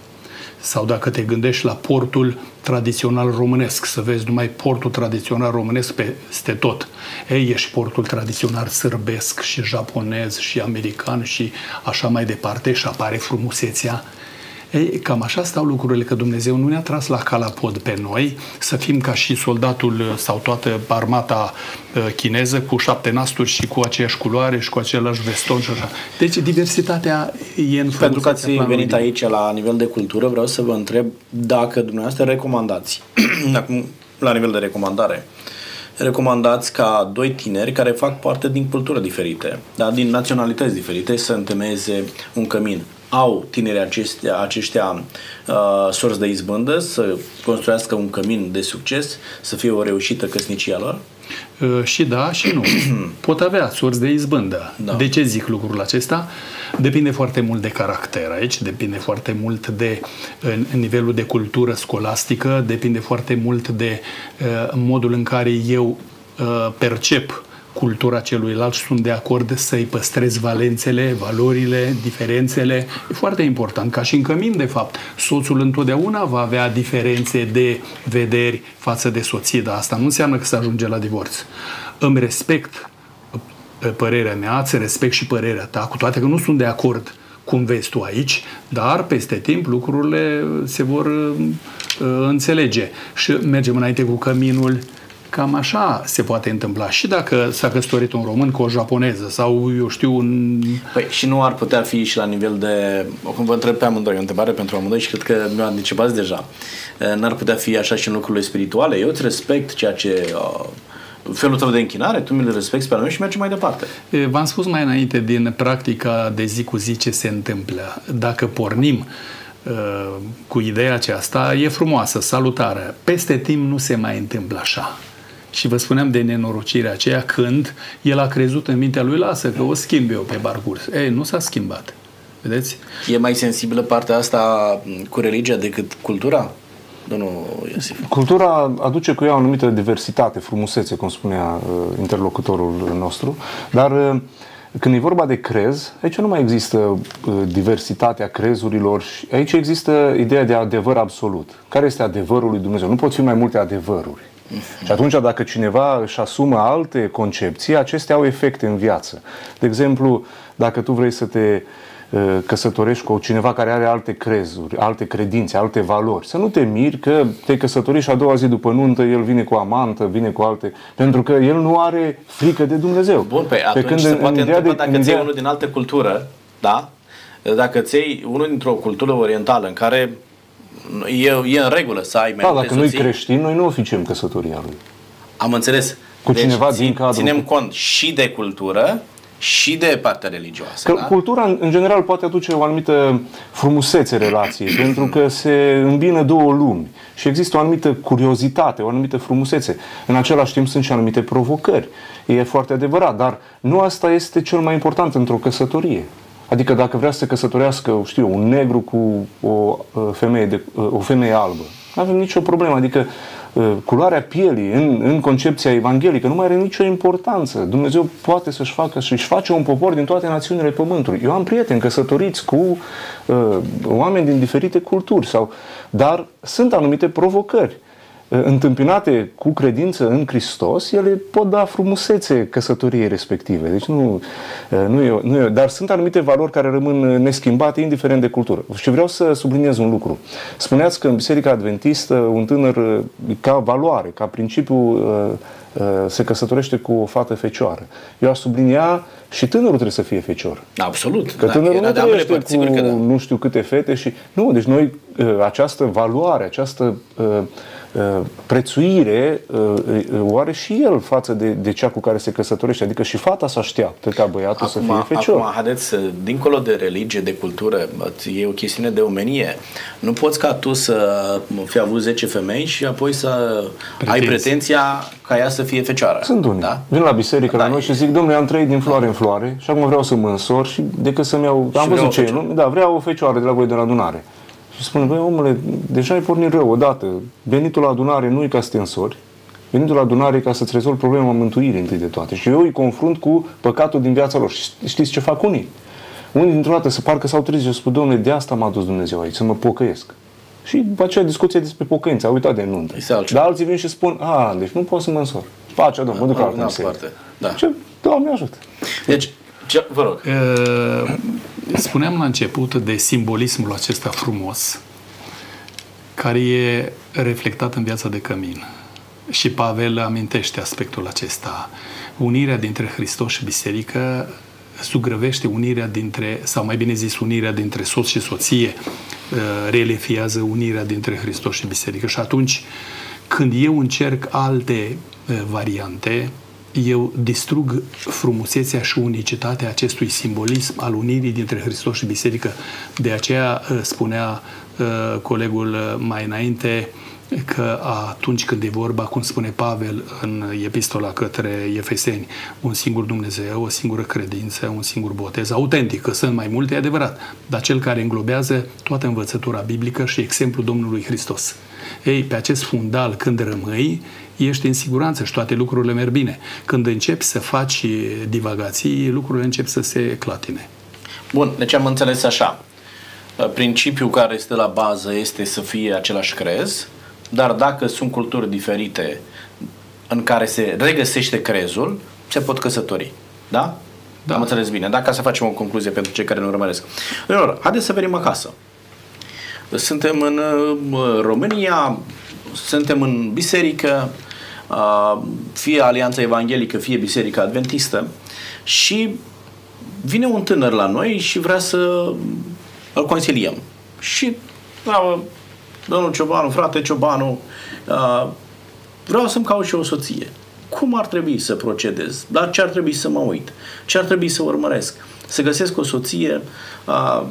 Sau dacă te gândești la portul tradițional românesc, să vezi numai portul tradițional românesc peste tot. Ei, ești portul tradițional sârbesc și japonez și american și așa mai departe și apare frumusețea Ei, cam așa stau lucrurile, că Dumnezeu nu ne-a tras la calapod pe noi să fim ca și soldatul uh, sau toată armata uh, chineză cu șapte nasturi și cu aceeași culoare și cu același veston și așa. Deci diversitatea e în Pentru că ați venit aici la nivel de cultură, vreau să vă întreb dacă dumneavoastră recomandați, acum la nivel de recomandare, recomandați ca doi tineri care fac parte din culturi diferite, da, din naționalități diferite, să întemeieze un cămin. Au tinerii aceștia, aceștia uh, sorți de izbândă să construiască un cămin de succes, să fie o reușită căsnicia lor? Uh, și da și nu. Pot avea sorți de izbândă. Da. De ce zic lucrul acesta? Depinde foarte mult de caracter aici, depinde foarte mult de în nivelul de cultură scolastică, depinde foarte mult de uh, modul în care eu uh, percep cultura celuilalt și sunt de acord să-i păstrez valențele, valorile, diferențele. E foarte important, ca și în cămin, de fapt. Soțul întotdeauna va avea diferențe de vederi față de soție, dar asta nu înseamnă că se ajunge la divorț. Îmi respect părerea mea, îți respect și părerea ta, cu toate că nu sunt de acord cum vezi tu aici, dar peste timp lucrurile se vor uh, înțelege și mergem înainte cu căminul Cam așa se poate întâmpla. Și dacă s-a căsătorit un român cu o japoneză sau, eu știu, un... Păi și nu ar putea fi și la nivel de... Acum vă întreb pe amândoi, o întrebare pentru amândoi și cred că mi-o anticipați deja. N-ar putea fi așa și în lucrurile spirituale? Eu îți respect ceea ce uh, felul tău de închinare, tu mi-l respecti pe al meu și mergi mai departe. V-am spus mai înainte din practica de zi cu zi ce se întâmplă. Dacă pornim uh, cu ideea aceasta, e frumoasă, salutară. Peste timp nu se mai întâmplă așa. Și vă spuneam de nenorocirea aceea când el a crezut în mintea lui, lasă că o schimb eu pe parcurs. Ei, nu s-a schimbat. Vedeți? E mai sensibilă partea asta cu religia decât cultura? Domnul Iosif. Cultura aduce cu ea o anumită diversitate, frumusețe, cum spunea uh, interlocutorul nostru, dar uh, când e vorba de crez, aici nu mai există uh, diversitatea crezurilor, aici există ideea de adevăr absolut. Care este adevărul lui Dumnezeu? Nu pot fi mai multe adevăruri. Și atunci, dacă cineva își asumă alte concepții, acestea au efecte în viață. De exemplu, dacă tu vrei să te uh, căsătorești cu cineva care are alte crezuri, alte credințe, alte valori. Să nu te miri că te căsătorești și a doua zi după nuntă el vine cu amantă, vine cu alte... Pentru că el nu are frică de Dumnezeu. Bun, pe, atunci Pe când se poate întreba de, dacă ți unul din altă cultură, da? Dacă ți unul dintr-o cultură orientală în care e, e în regulă să ai mai da, dacă nu-i creștin, noi nu oficiem căsătoria lui. Am înțeles. Cu deci, cineva din cadrul... Ținem cont și de cultură și de partea religioasă. Că da? Cultura, în general, poate aduce o anumită frumusețe relației, pentru că se îmbină două lumi și există o anumită curiozitate, o anumită frumusețe. În același timp sunt și anumite provocări. E foarte adevărat, dar nu asta este cel mai important într-o căsătorie. Adică dacă vrea să se căsătorească, știu, un negru cu o uh, femeie, de, uh, o femeie albă, nu avem nicio problemă. Adică uh, culoarea pielii în, în concepția evanghelică nu mai are nicio importanță. Dumnezeu poate să-și facă și își face un popor din toate națiunile pământului. Eu am prieteni căsătoriți cu uh, oameni din diferite culturi, sau, dar sunt anumite provocări. Uh, întâmpinate cu credință în Hristos, ele pot da frumusețe căsătoriei respective. Deci nu, uh, nu, e, nu e, dar sunt anumite valori care rămân neschimbate, indiferent de cultură. Și vreau să subliniez un lucru. Spuneați că în Biserica Adventistă un tânăr, uh, ca valoare, ca principiu, se căsătorește cu o fată fecioară. Eu aș sublinia și tânărul trebuie să fie fecior. Absolut. Că da, tânărul nu trăiește cu că da. nu știu câte fete și... Nu, deci noi această valoare, această Uh, prețuire uh, uh, o are și el față de, de cea cu care se căsătorește. Adică și fata să așteaptă ca băiatul acum, să fie fecior. Acum, haideți, dincolo de religie, de cultură, e o chestiune de omenie. Nu poți ca tu să fi avut 10 femei și apoi să Pretenți. ai pretenția ca ea să fie fecioară. Sunt unii. Da? Vin la biserică da, la noi și zic, domnule, am trăit din floare da. în floare și acum vreau să mă însor și decât să-mi iau... Și am văzut ce nu? Da, vreau o fecioară de la voi de la adunare. Și spune, băi, omule, deja ai pornit rău odată. Venitul la adunare nu e ca să te însori, venitul la adunare e ca să-ți rezolvi problema mântuirii întâi de toate. Și eu îi confrunt cu păcatul din viața lor. Și știți ce fac unii? Unii dintr-o dată se parcă s-au trezit și spun, domnule, de asta m-a dus Dumnezeu aici, să mă pocăiesc. Și după aceea discuție despre pocăință, a uitat de nuntă. Dar alții vin și spun, a, deci nu pot să mă însor. Face, domnule, mă duc la altă parte. Da. Ce, Doamne ajută. Deci, Ce, vă rog. Uh, spuneam la început de simbolismul acesta frumos care e reflectat în viața de cămin. Și Pavel amintește aspectul acesta. Unirea dintre Hristos și biserică sugrăvește unirea dintre, sau mai bine zis, unirea dintre soț și soție, uh, relifiază unirea dintre Hristos și biserică. Și atunci, când eu încerc alte uh, variante, eu distrug frumusețea și unicitatea acestui simbolism al unirii dintre Hristos și Biserică. De aceea uh, spunea colegul mai înainte, că atunci când e vorba, cum spune Pavel în epistola către Efeseni, un singur Dumnezeu, o singură credință, un singur botez, autentic, că sunt mai multe, e adevărat, dar cel care înglobează toată învățătura biblică și exemplul Domnului Hristos. Ei, pe acest fundal, când rămâi, ești în siguranță și toate lucrurile merg bine. Când începi să faci divagații, lucrurile încep să se clatine. Bun, deci am înțeles așa. Principiul care este la bază este să fie același crez, dar dacă sunt culturi diferite în care se regăsește crezul, se pot căsători. Da? Da. Am înțeles bine. Dacă să facem o concluzie pentru cei care nu urmăresc. Doamnelor, haideți să venim acasă. Suntem în uh, România, suntem în biserică, uh, fie Alianța Evanghelică, fie Biserica Adventistă și vine un tânăr la noi și vrea să îl consiliem. Și la domnul Ciobanu, frate Ciobanu, uh, vreau să-mi caut și o soție. Cum ar trebui să procedez? La ce ar trebui să mă uit? Ce ar trebui să urmăresc? Să găsesc o soție uh,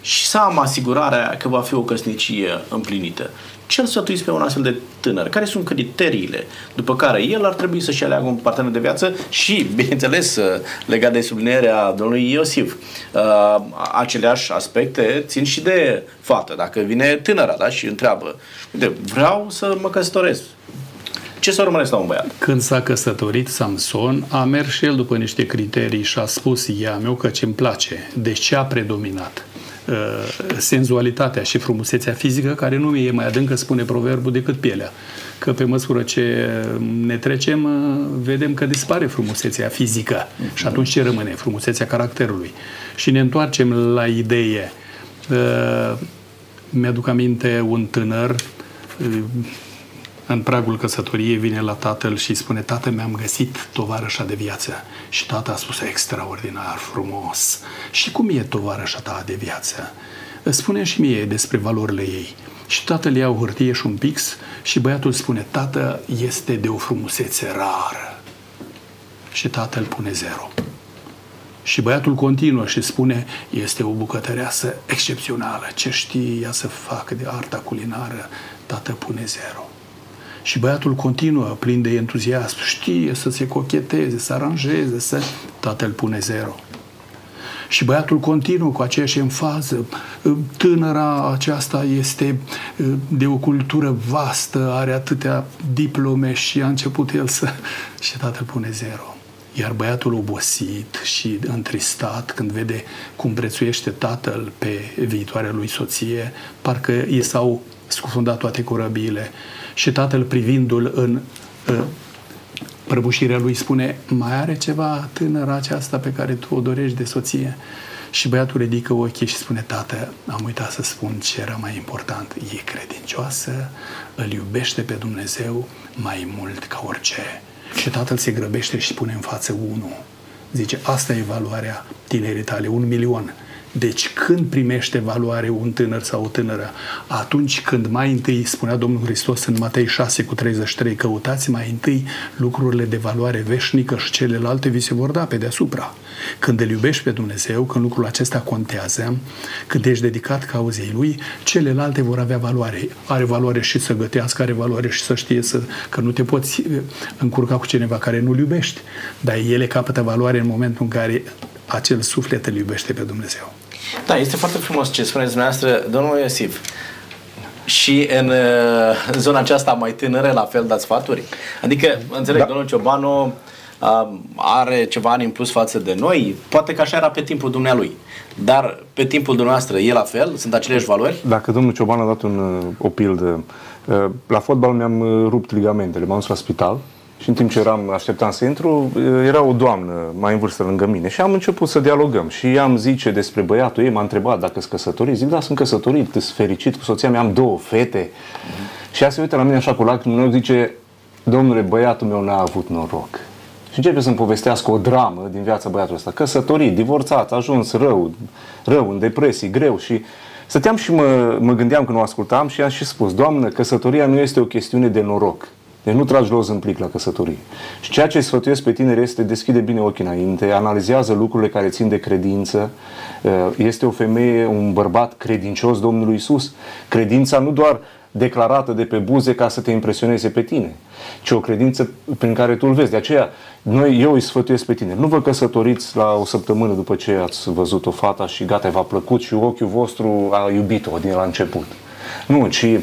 și să am asigurarea că va fi o căsnicie împlinită. Ce îl sfătuiți pe un astfel de tânăr? Care sunt criteriile după care el ar trebui să-și aleagă un partener de viață și, bineînțeles, legat de sublinierea domnului Iosif, uh, aceleași aspecte țin și de fată. Dacă vine tânăra da, și întreabă, uite, vreau să mă căsătoresc, ce să urmăresc la un băiat? Când s-a căsătorit Samson, a mers și el după niște criterii și a spus, ea meu că ce-mi place. Deci ce a predominat? Uh, senzualitatea și frumusețea fizică, care nu e mai adâncă, spune proverbul, decât pielea. Că pe măsură ce ne trecem, uh, vedem că dispare frumusețea fizică. Și atunci ce rămâne? Frumusețea caracterului. Și ne întoarcem la idee. Uh, mi-aduc aminte un tânăr în pragul căsătoriei vine la tatăl și spune, tată, mi-am găsit tovarășa de viață. Și tata a spus, extraordinar, frumos. Și cum e tovarășa ta de viață? Spune și mie despre valorile ei. Și tatăl ia o hârtie și un pix și băiatul spune, tată, este de o frumusețe rară. Și tatăl pune zero. Și băiatul continuă și spune, este o bucătăreasă excepțională. Ce știe ea să facă de arta culinară? Tată pune zero. Și băiatul continuă, plin de entuziasm, știe să se cocheteze, să aranjeze, să... Tatăl pune zero. Și băiatul continuă cu aceeași enfază. Tânăra aceasta este de o cultură vastă, are atâtea diplome și a început el să... Și tatăl pune zero. Iar băiatul obosit și întristat când vede cum prețuiește tatăl pe viitoarea lui soție, parcă i s-au scufundat toate corăbiile și tatăl privindu-l în uh, prăbușirea lui spune, mai are ceva tânăra aceasta pe care tu o dorești de soție? Și băiatul ridică ochii și spune, tată, am uitat să spun ce era mai important. E credincioasă, îl iubește pe Dumnezeu mai mult ca orice. Și tatăl se grăbește și pune în față unul. Zice, asta e valoarea tinerii tale, un milion. Deci când primește valoare un tânăr sau o tânără? Atunci când mai întâi, spunea Domnul Hristos în Matei 6 cu 33, căutați mai întâi lucrurile de valoare veșnică și celelalte vi se vor da pe deasupra. Când îl iubești pe Dumnezeu, când lucrul acesta contează, când ești dedicat cauzei Lui, celelalte vor avea valoare. Are valoare și să gătească, are valoare și să știe să, că nu te poți eh, încurca cu cineva care nu-L iubești, dar ele capătă valoare în momentul în care acel suflet îl iubește pe Dumnezeu. Da, este foarte frumos ce spuneți dumneavoastră, domnul Iosif. Și în, uh, în zona aceasta mai tânără, la fel, dați sfaturi? Adică, înțeleg, da. domnul Ciobanu are ceva ani în plus față de noi, poate că așa era pe timpul dumnealui. Dar pe timpul dumneavoastră e la fel? Sunt aceleași valori? Dacă domnul Cioban a dat un, uh, o pildă, uh, la fotbal mi-am rupt ligamentele, m-am dus la spital și în timp ce eram așteptam să intru, era o doamnă mai în vârstă lângă mine și am început să dialogăm și am zice despre băiatul ei, m-a întrebat dacă sunt căsătorit. Zic, da, sunt căsătorit, sunt fericit cu soția mea, am două fete. Mm-hmm. Și ea se uită la mine așa cu lacrimi în zice, domnule, băiatul meu n-a avut noroc. Și începe să-mi povestească o dramă din viața băiatului ăsta. Căsătorit, divorțat, a ajuns rău, rău, în depresii, greu și stăteam și mă, mă gândeam când o ascultam și am și spus, Doamnă, căsătoria nu este o chestiune de noroc. Deci nu tragi los în plic la căsătorie. Și ceea ce sfătuiesc pe tineri este deschide bine ochii înainte, analizează lucrurile care țin de credință. Uh, este o femeie, un bărbat credincios Domnului Isus. Credința nu doar declarată de pe buze ca să te impresioneze pe tine, ci o credință prin care tu îl vezi. De aceea, noi, eu îi sfătuiesc pe tine. Nu vă căsătoriți la o săptămână după ce ați văzut o fată și gata, v-a plăcut și ochiul vostru a iubit-o din la început. Nu, ci uh,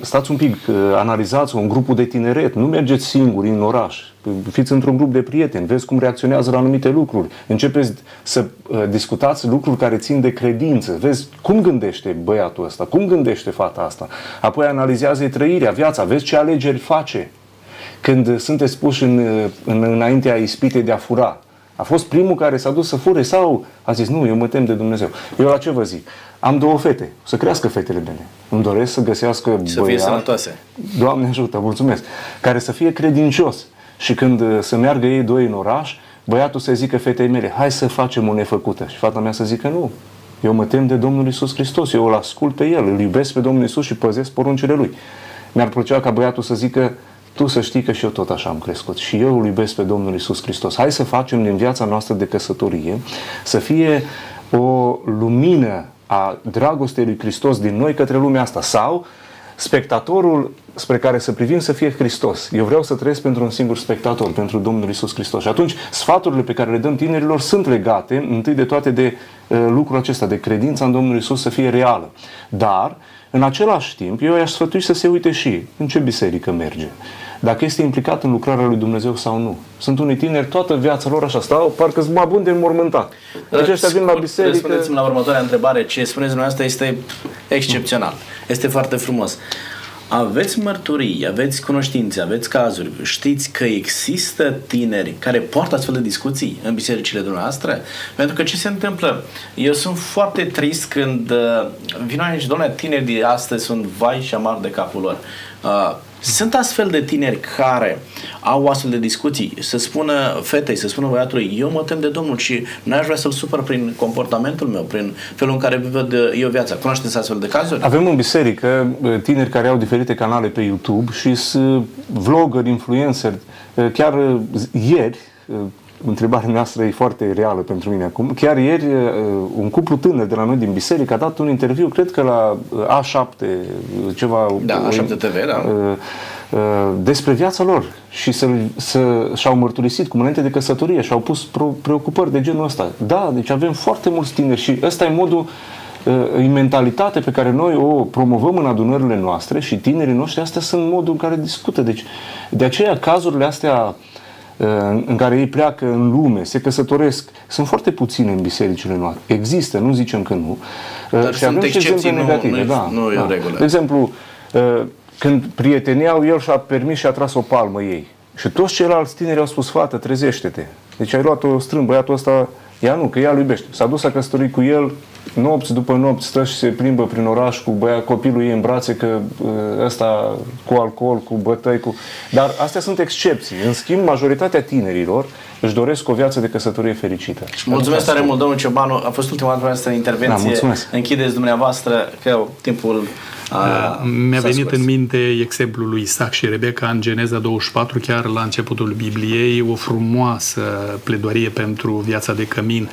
stați un pic, uh, analizați un grupul de tineret, nu mergeți singuri în oraș, fiți într-un grup de prieteni, vezi cum reacționează la anumite lucruri, începeți să uh, discutați lucruri care țin de credință, vezi cum gândește băiatul ăsta, cum gândește fata asta, apoi analizează trăirea, viața, vezi ce alegeri face. Când sunteți puși în, în, înaintea ispitei de a fura. A fost primul care s-a dus să fure sau a zis, nu, eu mă tem de Dumnezeu. Eu la ce vă zic? Am două fete, să crească fetele mele. Îmi doresc să găsească băiat, Să fie sănătoase. Doamne ajută, mulțumesc. Care să fie credincios. Și când uh, să meargă ei doi în oraș, băiatul să zică fetei mele, hai să facem o nefăcută. Și fata mea să zică, nu, eu mă tem de Domnul Isus Hristos, eu îl ascult pe El, îl iubesc pe Domnul Isus și păzesc poruncile Lui. Mi-ar plăcea ca băiatul să zică, tu să știi că și eu tot așa am crescut și eu îl iubesc pe Domnul Isus Hristos. Hai să facem din viața noastră de căsătorie să fie o lumină a dragostei lui Hristos din noi către lumea asta sau spectatorul spre care să privim să fie Hristos. Eu vreau să trăiesc pentru un singur spectator, pentru Domnul Isus Hristos. Și atunci sfaturile pe care le dăm tinerilor sunt legate întâi de toate de uh, lucrul acesta, de credința în Domnul Isus să fie reală. Dar, în același timp, eu i-aș sfătui să se uite și în ce biserică merge dacă este implicat în lucrarea lui Dumnezeu sau nu. Sunt unii tineri, toată viața lor așa stau, parcă sunt mai bun de înmormântat. Deci ăștia vin la biserică... Spuneți-mi la următoarea întrebare, ce spuneți dumneavoastră este excepțional. Este foarte frumos. Aveți mărturii, aveți cunoștințe, aveți cazuri, știți că există tineri care poartă astfel de discuții în bisericile dumneavoastră? Pentru că ce se întâmplă? Eu sunt foarte trist când uh, vin aici, doamne, tineri de astăzi sunt vai și amar de capul lor. Uh, sunt astfel de tineri care au astfel de discuții, să spună fetei, să spună băiatului, eu mă tem de Domnul și nu aș vrea să-l supăr prin comportamentul meu, prin felul în care văd eu viața. Cunoașteți astfel de cazuri? Avem în biserică tineri care au diferite canale pe YouTube și sunt vloggeri, influencer. Chiar ieri, întrebarea noastră e foarte reală pentru mine acum. Chiar ieri, un cuplu tânăr de la noi din biserică a dat un interviu, cred că la A7, ceva... Da, A7 TV, da. Despre viața lor și să, să, și-au mărturisit cum înainte de căsătorie și-au pus preocupări de genul ăsta. Da, deci avem foarte mulți tineri și ăsta e modul e mentalitate pe care noi o promovăm în adunările noastre și tinerii noștri, astea sunt modul în care discută. Deci, de aceea, cazurile astea în care ei pleacă în lume, se căsătoresc, sunt foarte puține în bisericile noastre. Există, nu zicem că nu. Dar și avem și exemple nu, negative. Nu, da, nu e da. o regulă. De exemplu, când prieteniau, el și-a permis și a tras o palmă ei. Și toți ceilalți tineri au spus, fată, trezește-te. Deci ai luat-o strâmb, băiatul ăsta, ea nu, că ea îl iubește. S-a dus, a căsătorit cu el, nopți după nopți stă și se plimbă prin oraș cu băia, copilul ei în brațe, că ă, ăsta cu alcool, cu bătăi, cu... Dar astea sunt excepții. În schimb, majoritatea tinerilor își doresc o viață de căsătorie fericită. Mulțumesc tare mult, domnul Ciobanu. A fost ultima noastră intervenție. Da, Închideți dumneavoastră că timpul a, Mi-a venit scurs. în minte exemplul lui Isaac și Rebecca în Geneza 24, chiar la începutul Bibliei, o frumoasă pledoarie pentru viața de cămin.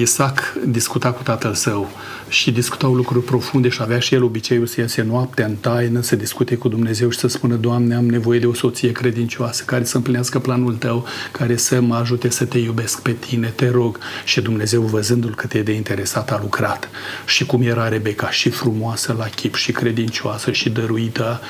Isaac discuta cu tatăl său și discutau lucruri profunde și avea și el obiceiul să iese noaptea în taină, să discute cu Dumnezeu și să spună, Doamne, am nevoie de o soție credincioasă care să împlinească planul Tău, care să mă ajute să Te iubesc pe Tine, te rog. Și Dumnezeu, văzându-l cât e de interesat, a lucrat. Și cum era Rebecca, și frumoasă la chip, și credincioasă, și dăruită,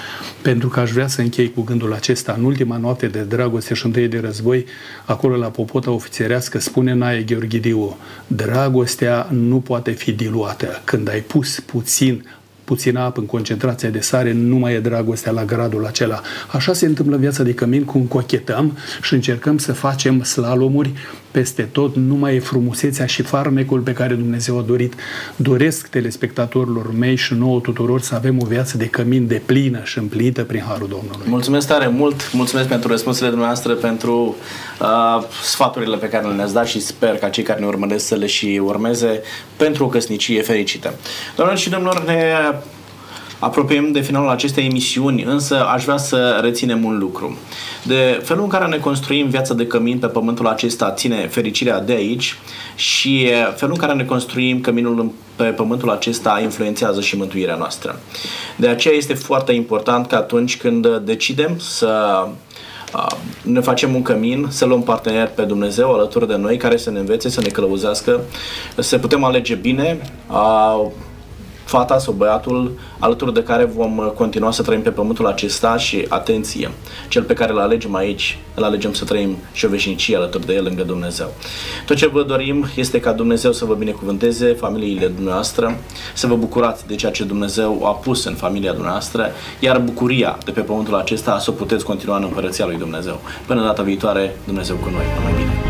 pentru că aș vrea să închei cu gândul acesta. În ultima noapte de dragoste și întâi de război, acolo la popota ofițerească, spune Nae Gheorghidiu, dragostea nu poate fi diluată când ai pus puțin puțină apă în concentrația de sare, nu mai e dragostea la gradul acela. Așa se întâmplă în viața de cămin, cum cochetăm și încercăm să facem slalomuri peste tot, nu mai e frumusețea și farmecul pe care Dumnezeu a dorit. Doresc telespectatorilor mei și nouă tuturor să avem o viață de cămin de plină și împlinită prin Harul Domnului. Mulțumesc tare mult, mulțumesc pentru răspunsurile dumneavoastră, pentru uh, sfaturile pe care le-ați dat și sper ca cei care ne urmăresc să le și urmeze pentru o căsnicie fericită. Doamnelor și domnilor, ne apropiem de finalul acestei emisiuni, însă aș vrea să reținem un lucru. De felul în care ne construim viața de cămin pe pământul acesta ține fericirea de aici și felul în care ne construim căminul pe pământul acesta influențează și mântuirea noastră. De aceea este foarte important că atunci când decidem să ne facem un cămin, să luăm partener pe Dumnezeu alături de noi care să ne învețe, să ne călăuzească, să putem alege bine, fata sau băiatul alături de care vom uh, continua să trăim pe pământul acesta și, atenție, cel pe care îl alegem aici, îl alegem să trăim și o veșnicie alături de el lângă Dumnezeu. Tot ce vă dorim este ca Dumnezeu să vă binecuvânteze familiile dumneavoastră, să vă bucurați de ceea ce Dumnezeu a pus în familia dumneavoastră, iar bucuria de pe pământul acesta să o puteți continua în împărăția lui Dumnezeu. Până data viitoare, Dumnezeu cu noi. Numai bine!